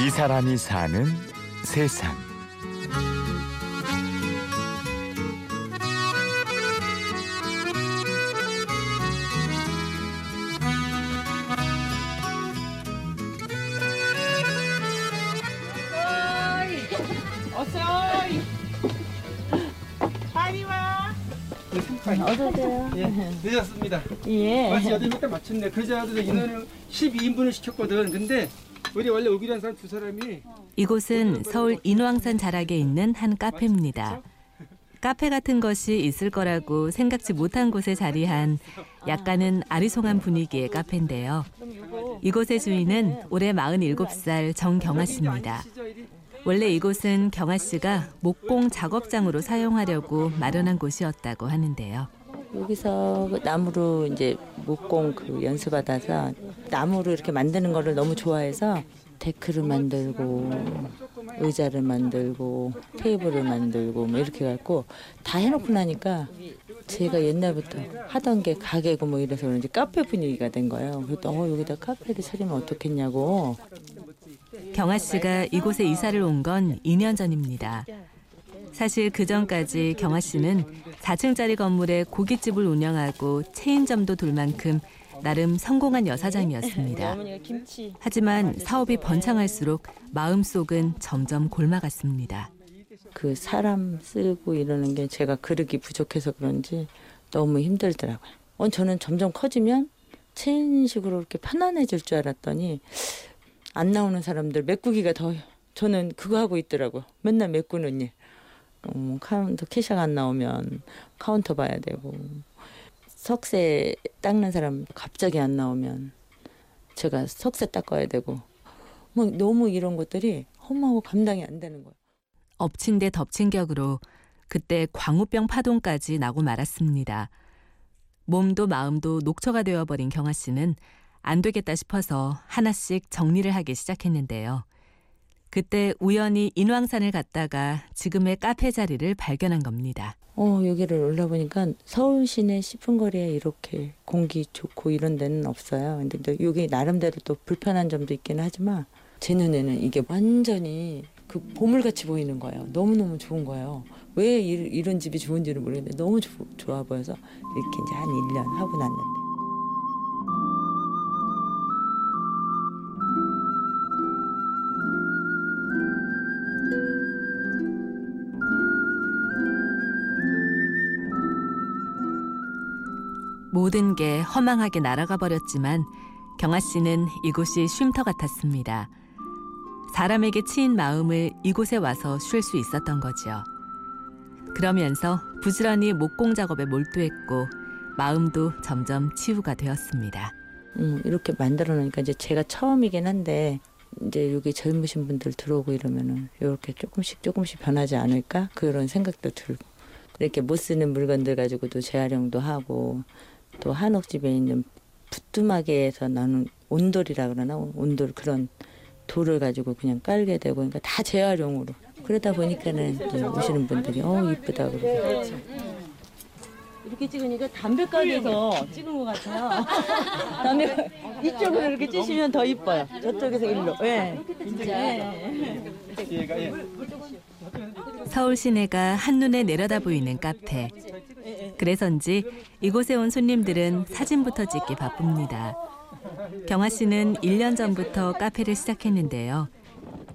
이 사람이 사는 세상. 어서 빨리 와. 어서 오세요. 예, 늦었습니다. 예. 마치 8명 딱 맞췄네. 그러자도 인원을 12인분을 시켰거든. 근데 우리 원래 오기로 한 사람 두 사람이 이곳은 서울 인왕산 자락에 있는 한 카페입니다. 카페 같은 것이 있을 거라고 생각지 못한 곳에 자리한 약간은 아리송한 분위기의 카페인데요. 이곳의 주인은 올해 47살 정경아 씨입니다. 원래 이곳은 경아 씨가 목공 작업장으로 사용하려고 마련한 곳이었다고 하는데요. 여기서 그 나무로 이제 목공 그 연수받아서 나무로 이렇게 만드는 거를 너무 좋아해서 데크를 만들고 의자를 만들고 테이블을 만들고 뭐 이렇게 갖고 다 해놓고 나니까 제가 옛날부터 하던 게 가게고 뭐 이래서 그런지 카페 분위기가 된 거예요. 그랬더니 어, 여기다 카페를 차리면 어떻겠냐고 경아 씨가 이곳에 이사를 온 건 2년 전입니다. 사실 그 전까지 경아 씨는 4층짜리 건물에 고깃집을 운영하고 체인점도 둘 만큼 나름 성공한 여사장이었습니다. 하지만 사업이 번창할수록 마음속은 점점 골마갔습니다. 그 사람 쓰고 이러는 게 제가 그릇이 부족해서 그런지 너무 힘들더라고요. 어, 저는 점점 커지면 체인식으로 이렇게 편안해질 줄 알았더니 안 나오는 사람들 메꾸기가 더 저는 그거 하고 있더라고. 맨날 메꾸는 일. 어, 카운터 cashier가 안 나오면 카운터 봐야 되고 석쇠 닦는 사람 갑자기 안 나오면 제가 석쇠 닦아야 되고 뭐 너무 이런 것들이 험하고 감당이 안 되는 거예요. 엎친 데 덮친 격으로 그때 광우병 파동까지 나고 말았습니다. 몸도 마음도 녹초가 되어버린 경아 씨는 안 되겠다 싶어서 하나씩 정리를 하기 시작했는데요. 그때 우연히 인왕산을 갔다가 지금의 카페 자리를 발견한 겁니다. 어, 여기를 올라보니까 서울 시내 싶은 거리에 이렇게 공기 좋고 이런 데는 없어요. 근데 또 여기 나름대로 또 불편한 점도 있긴 하지만 제 눈에는 이게 완전히 그 보물같이 보이는 거예요. 너무너무 좋은 거예요. 왜 이, 이런 집이 좋은지를 모르겠는데 너무 조- 좋아 보여서 이렇게 이제 한 1년 하고 났는데. 모든 게 허망하게 날아가 버렸지만 경아 씨는 이곳이 쉼터 같았습니다. 사람에게 치인 마음을 이곳에 와서 쉴 수 있었던 거죠. 그러면서 부지런히 목공 작업에 몰두했고 마음도 점점 치유가 되었습니다. 음, 이렇게 만들어 놓으니까 이제 제가 처음이긴 한데 이제 여기 젊으신 분들 들어오고 이러면은 이렇게 조금씩 조금씩 변하지 않을까 그런 생각도 들고 이렇게 못 쓰는 물건들 가지고도 재활용도 하고 또 한옥집에 있는 부뚜막에서 나는 온돌이라 그러나 온돌 그런 돌을 가지고 그냥 깔게 되고 그러니까 다 재활용으로 그러다 보니까는 이제 오시는 분들이 어 이쁘다 그러고 이렇게 찍으니까 담배 가게에서 찍은 것 같아요. 담배 이쪽으로 이렇게 찌시면 더 이뻐요. 저쪽에서 일로. 예. 예. 서울 시내가 한눈에 내려다 보이는 카페. 그래서인지 이곳에 온 손님들은 사진부터 찍기 바쁩니다. 경아 씨는 1년 전부터 카페를 시작했는데요.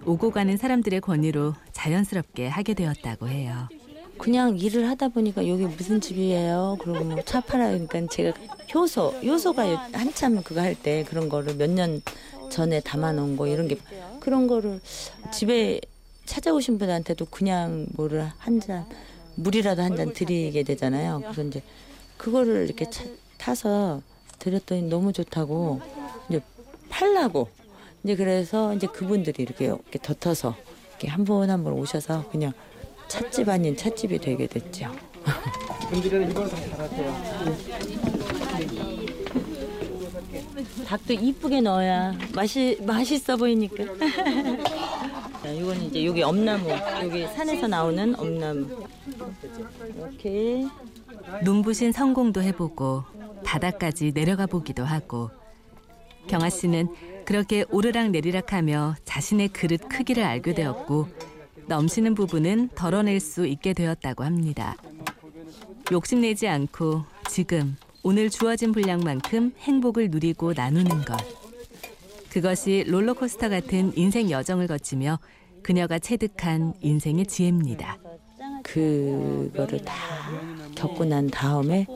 오고 가는 사람들의 권유로 자연스럽게 하게 되었다고 해요. 그냥 일을 하다 보니까 여기 무슨 집이에요? 그러고 뭐 차 팔아요. 그러니까 제가 효소, 효소가 한참 그거 할 때 그런 거를 몇 년 전에 담아놓은 거 이런 게 그런 거를 집에 찾아오신 분한테도 그냥 뭐를 한 잔, 물이라도 한 잔 드리게 되잖아요. 그래서 이제 그거를 이렇게 차- 타서 드렸더니 너무 좋다고 이제 팔라고 이제 그래서 이제 그분들이 이렇게, 이렇게 덧어서 이렇게 한번한번 오셔서 그냥 찻집 아닌 찻집이 되게 됐죠. 분들은 이걸 다 잘하세요. 닭도 이쁘게 넣어야 맛이 맛있어 보이니까. 자, 이건 이제 여기 엄나무, 여기 산에서 나오는 엄나무. 이렇게 눈부신 성공도 해보고 바다까지 내려가 보기도 하고 경아 씨는 그렇게 오르락 내리락하며 자신의 그릇 크기를 알게 되었고 넘치는 부분은 덜어낼 수 있게 되었다고 합니다. 욕심내지 않고 지금 오늘 주어진 분량만큼 행복을 누리고 나누는 것. 그것이 롤러코스터 같은 인생 여정을 거치며 그녀가 체득한 인생의 지혜입니다. 그거를 다 겪고 난 다음에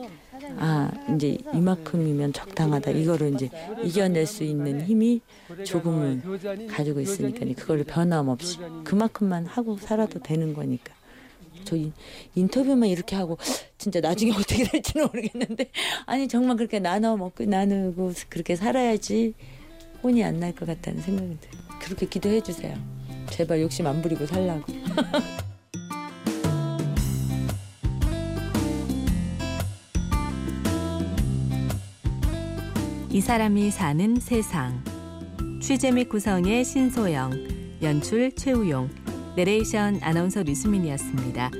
아 이제 이만큼이면 적당하다. 이거를 이제 이겨낼 수 있는 힘이 조금은 가지고 있으니까 그걸 변함없이 그만큼만 하고 살아도 되는 거니까. 저 인- 인터뷰만 이렇게 하고 진짜 나중에 어떻게 될지는 모르겠는데. 아니 정말 그렇게 나눠 먹고 나누고 그렇게 살아야지 혼이 안 날 것 같다는 생각이 들어요 그렇게 기도해 주세요 제발 욕심 안 부리고 살라고 이 사람이 사는 세상. 취재 및 구성의 신소영, 연출 최우용, 내레이션 아나운서 류수민이었습니다.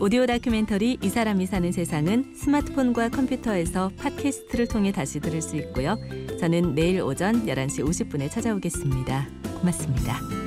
오디오 다큐멘터리 이 사람이 사는 세상은 스마트폰과 컴퓨터에서 팟캐스트를 통해 다시 들을 수 있고요. 저는 내일 오전 11시 50분에 찾아오겠습니다. 고맙습니다.